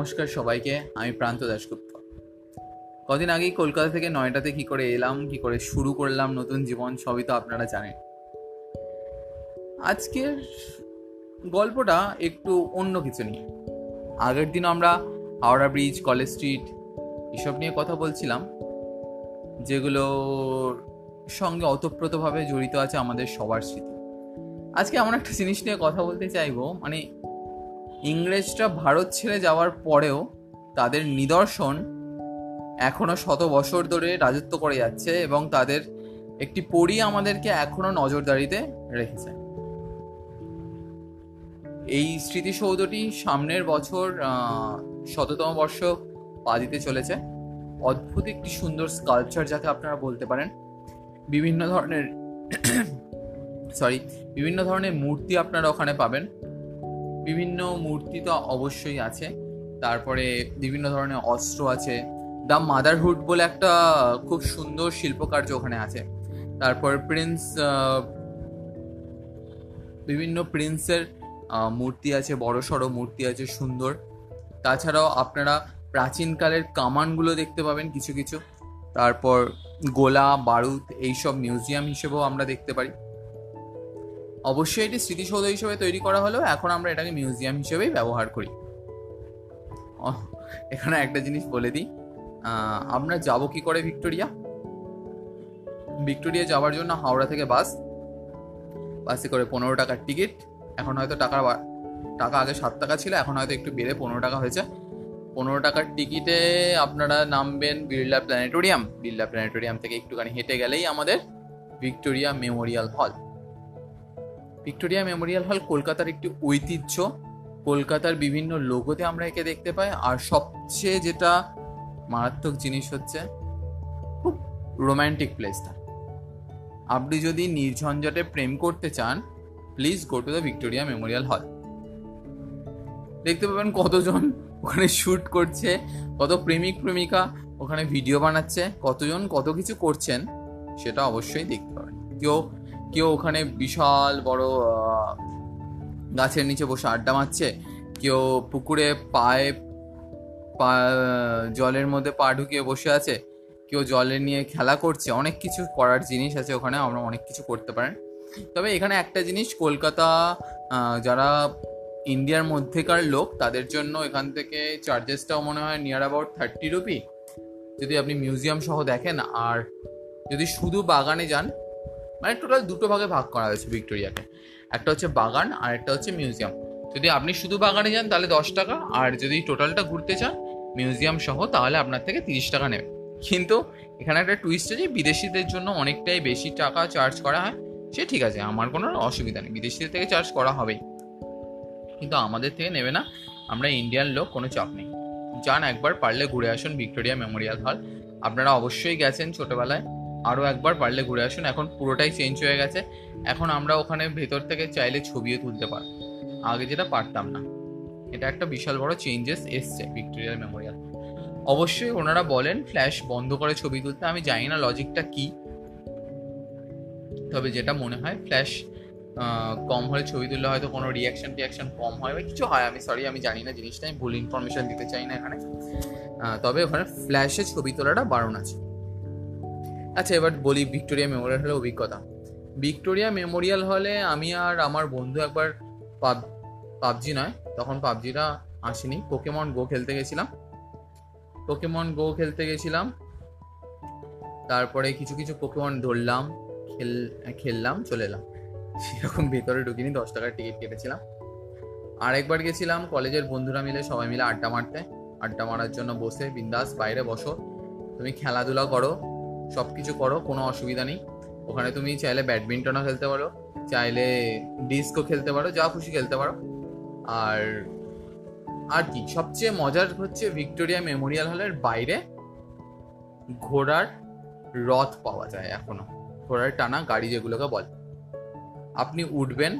নমস্কার সবাইকে, আমি প্রান্ত দাশগুপ্ত। কদিন আগেই কলকাতা থেকে নয়টাতে কি করে এলাম, কি করে শুরু করলাম নতুন জীবন, সবই তো আপনারা জানেন। আজকের গল্পটা একটু অন্য কিছু নিয়ে। আগের দিন আমরা হাওড়া ব্রিজ, কলেজ স্ট্রিট এসব নিয়ে কথা বলছিলাম যেগুলোর সঙ্গে অতপ্রতভাবে জড়িত আছে আমাদের সবার স্মৃতি। আজকে এমন একটা জিনিস নিয়ে কথা বলতে চাইব মানে ইংরেজরা ভারত ছেড়ে যাওয়ার পরেও তাদের নিদর্শন এখনও শত বছর ধরে রাজত্ব করে যাচ্ছে এবং তাদের একটি পরি আমাদেরকে এখনও নজরদারিতে রেখেছে। এই স্মৃতিসৌধটি সামনের বছর শততম বর্ষ পা দিতে চলেছে। অদ্ভুত একটি সুন্দর স্কাল্পচার যাকে আপনারা বলতে পারেন। বিভিন্ন ধরনের সরি বিভিন্ন ধরনের মূর্তি আপনারা ওখানে পাবেন। বিভিন্ন মূর্তি তো অবশ্যই আছে। তারপরে বিভিন্ন ধরনের অস্ত্র আছে। দ্য মাদারহুড বলে একটা খুব সুন্দর শিল্পকার্য ওখানে আছে। তারপর প্রিন্স বিভিন্ন প্রিন্সের মূর্তি আছে, বড় সড়ো মূর্তি আছে, সুন্দর। তাছাড়াও আপনারা প্রাচীনকালের কামানগুলো দেখতে পাবেন কিছু কিছু। তারপর গোলা, বারুদ, এইসব মিউজিয়াম হিসেবেও আমরা দেখতে পারি। অবশ্যই এটি স্মৃতিসৌধ হিসেবে তৈরি করা হলেও এখন আমরা এটাকে মিউজিয়াম হিসেবেই ব্যবহার করি। এখানে একটা জিনিস বলে দিই। আমরা যাব কি করে ভিক্টোরিয়া? ভিক্টোরিয়া যাওয়ার জন্য হাওড়া থেকে বাস। বাসে করে পনেরো টাকার টিকিট। এখন হয়তো টাকা টাকা আগে সাত টাকা ছিল, এখন হয়তো একটু বেড়ে পনেরো টাকা হয়েছে। পনেরো টাকার টিকিটে আপনারা নামবেন বিড়লা প্ল্যানেটোরিয়াম। বিড়লা প্ল্যানেটোরিয়াম থেকে একটুখানি হেঁটে গেলেই আমাদের Victoria Memorial hall. Victoria Memorial hall কলকাতার একটি ঐতিহ্য। কলকাতার বিভিন্ন লোগোতে আমরা একে দেখতে পাই। আর সবচেয়ে যেটা মারাত্মক জিনিস হচ্ছে, খুব রোম্যান্টিক প্লেসটা আপনি যদি নির্ঝঞ্ঝটে প্রেম করতে চান please go to the Victoria Memorial hall দেখতে পাবেন কতজন ওখানে শ্যুট করছে, কত প্রেমিক, প্রেমিকা ওখানে ভিডিও বানাচ্ছে, কতজন কত কিছু করছেন, সেটা অবশ্যই দেখতে পাবেন। কেউ কেউ ওখানে বিশাল বড় গাছের নিচে বসে আড্ডা মারছে, কেউ পুকুরে পায়ে পা, জলের মধ্যে পা ঢুকিয়ে বসে আছে, কেউ জলে নিয়ে খেলা করছে, অনেক কিছু করার জিনিস আছে ওখানে, আমরা অনেক কিছু করতে পারেন। তবে এখানে একটা জিনিস, কলকাতা যারা ইন্ডিয়ার মধ্যেকার লোক, তাদের জন্য এখান থেকে চার্জেসটাও মনে হয় নিয়ার অ্যাবাউট থার্টি রুপি যদি আপনি মিউজিয়াম সহ দেখেন, আর যদি শুধু বাগানে যান মানে টোটাল দুটো ভাগে ভাগ করা হয়েছে ভিক্টোরিয়াকে। একটা হচ্ছে বাগান আর একটা হচ্ছে মিউজিয়াম। যদি আপনি শুধু বাগানে যান, তাহলে দশ টাকা। আর যদি টোটালটা ঘুরতে চান, মিউজিয়াম সহ, তাহলে আপনার থেকে তিরিশ টাকা নেবে। কিন্তু এখানে একটা টুইস্ট আছে, বিদেশিদের জন্য অনেকটাই বেশি টাকা চার্জ করা হয়। সে ঠিক আছে, আমার কোনো অসুবিধা নেই। বিদেশিদের থেকে চার্জ করা হবেই। কিন্তু আমাদের থেকে নেবে না। আমরা ইন্ডিয়ান লোক, কোনো চাপ নেই। যান একবার, পারলে ঘুরে আসুন ভিক্টোরিয়া মেমোরিয়াল হল। আপনারা অবশ্যই গেছেন ছোটবেলায়। আরও একবার পারলে ঘুরে আসুন। এখন পুরোটাই চেঞ্জ হয়ে গেছে। এখন আমরা ওখানে ভেতর থেকে চাইলে ছবিও তুলতে পারব আগে যেটা পারতাম না। এটা একটা বিশাল বড় চেঞ্জেস এসছে ভিক্টোরিয়া মেমোরিয়াল অবশ্যই ওনারা বলেন ফ্ল্যাশ বন্ধ করে ছবি তুলতে। আমি জানি না লজিকটা কি। তবে যেটা মনে হয় ফ্ল্যাশ কম হলে ছবি তুললে হয়তো কোনো রিয়াকশন টিয়াকশন কম হয় বা কিছু হয়। আমি সরি আমি জানি না জিনিসটা। আমি ভুল ইনফরমেশন দিতে চাই না এখানে। তবে ওখানে ফ্ল্যাশে ছবি তোলাটা বারণ আছে। আচ্ছা এবার বলি ভিক্টোরিয়া মেমোরিয়াল হলে অভিজ্ঞতা। ভিক্টোরিয়া মেমোরিয়াল হলে আমি আর আমার বন্ধু একবার পাব, পাবজি নয়, তখন পাবজিটা আসেনি। পোকেমন গো খেলতে গেছিলাম। পোকেমন গো খেলতে গেছিলাম। তারপরে কিছু কিছু পোকেমন ধরলাম, খেল, খেললাম, চলে এলাম। সেরকম ভেতরে ঢুকিনি, দশ টাকার টিকিট কেটেছিলাম। আর একবার গেছিলাম, কলেজের বন্ধুরা মিলে, সবাই মিলে আড্ডা মারতে। আড্ডা মারার জন্য বসে, বিন্দাস, বাইরে বসো। তুমি খেলাধুলা করো সব কিছু করো, কোনো অসুবিধা নেই। ওখানে তুমি চাইলে ব্যাডমিন্টনও খেলতে পারো, চাইলে ডিস্কও খেলতে পারো, যা খুশি খেলতে পারো। আর আর কি, সবচেয়ে মজার হচ্ছে ভিক্টোরিয়া মেমোরিয়াল হলের বাইরে ঘোড়ার রথ পাওয়া যায় এখনও। ঘোড়ার টানা গাড়ি যেগুলোকে বলে। আপনি উঠবেন,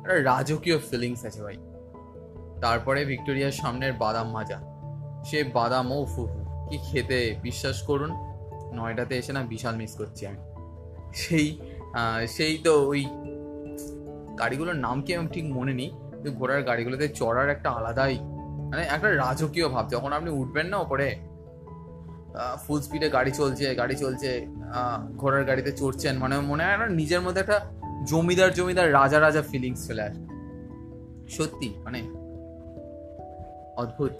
একটা রাজকীয় ফিলিংস আছে ভাই। তারপরে ভিক্টোরিয়ার সামনের বাদাম মাজা সে বাদাম ও ফু কি খেতে, বিশ্বাস করুন নয়ডাতে এসে না বিশাল মিস করছি আমি। সেই সেই তো ওই গাড়িগুলোর নাম কি আমি ঠিক মনে নেই, কিন্তু ঘোড়ার গাড়িগুলোতে চড়ার একটা আলাদাই মানে একটা রাজকীয় ভাব। যখন আপনি উঠবেন না ওপরে ফুল স্পিডে গাড়ি চলছে গাড়ি চলছে ঘোড়ার গাড়িতে চড়ছেন মানে মনে হয় না নিজের মধ্যে একটা জমিদার জমিদার, রাজা রাজা ফিলিংস চলে আসে। সত্যি মানে অদ্ভুত।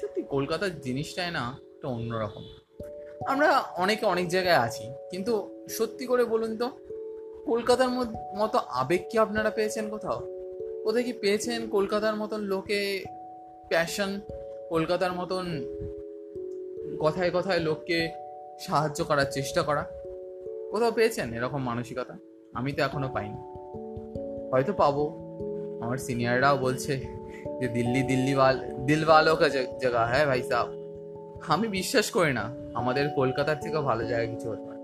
সত্যি, কলকাতার জিনিসটাই না একটা অন্যরকম। আমরা অনেকে অনেক জায়গায় আছি, কিন্তু সত্যি করে বলুন তো, কলকাতার মতো আবেগ কি আপনারা পেয়েছেন কোথাও? কোথায় কি পেয়েছেন কলকাতার মতন লোকে প্যাশন কলকাতার মতন কথায় কথায় লোককে সাহায্য করার চেষ্টা করা? কোথাও পেয়েছেন এরকম মানসিকতা? আমি তো এখনও পাইনি। হয়তো পাবো। আমার সিনিয়ররাও বলছে যে দিল্লি দিল্লি ওয়াল, দিল ওয়ালো কা জ- জায়গা হ্যাঁ ভাই সাহ আমি বিশ্বাস করি না আমাদের কলকাতার থেকে ভালো জায়গা কিছু হতে পারে।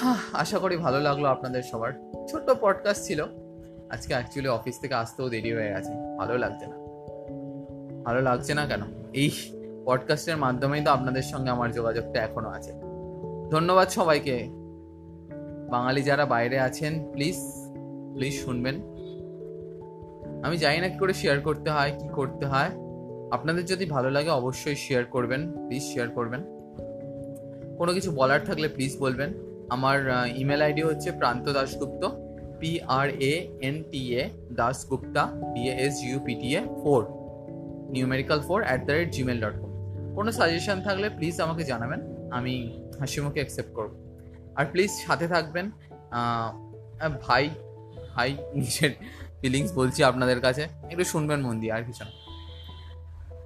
হ্যাঁ, আশা করি ভালো লাগল আপনাদের সবার। ছোট্ট পডকাস্ট ছিল। আজকে অ্যাকচুয়ালি অফিস থেকে আসতেও দেরি হয়ে গেছে। ভালো লাগছে না। ভালো লাগছে না কেন? এই পডকাস্টের মাধ্যমেই তো আপনাদের সঙ্গে আমার যোগাযোগটা এখনও আছে। ধন্যবাদ সবাইকে। বাঙালি যারা বাইরে আছেন প্লিজ প্লিজ শুনবেন। আমি জানি না কি করে শেয়ার করতে হয় কি করতে হয়। আপনাদের যদি ভালো লাগে অবশ্যই শেয়ার করবেন প্লিজ শেয়ার করবেন। কোনো কিছু বলার থাকলে প্লিজ বলবেন। আমার ইমেল আইডি হচ্ছে Pranta Dasgupta P R A N T A Dasgupta D S U P T A four numerical four at the rate Gmail dot com suggestion suggestion থাকলে please আমাকে জানাবেন, আমি হাসি মুখে অ্যাকসেপ্ট করব। আর প্লিজ সাথে থাকবেন ভাই ভাই, নিজের ফিলিংস বলছি আপনাদের কাছে, একটু শুনবেন মন দিয়ে, আর কিছু না।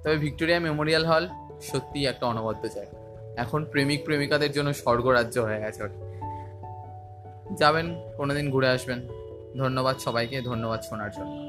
তবে ভিক্টোরিয়া মেমোরিয়াল হল সত্যিই একটা অনবদ্য জায়গা। এখন প্রেমিক প্রেমিকাদের জন্য স্বর্গরাজ্য হয়ে গেছে যাবেন, কোনোদিন ঘুরে আসবেন। ধন্যবাদ সবাইকে, ধন্যবাদ শোনার জন্য।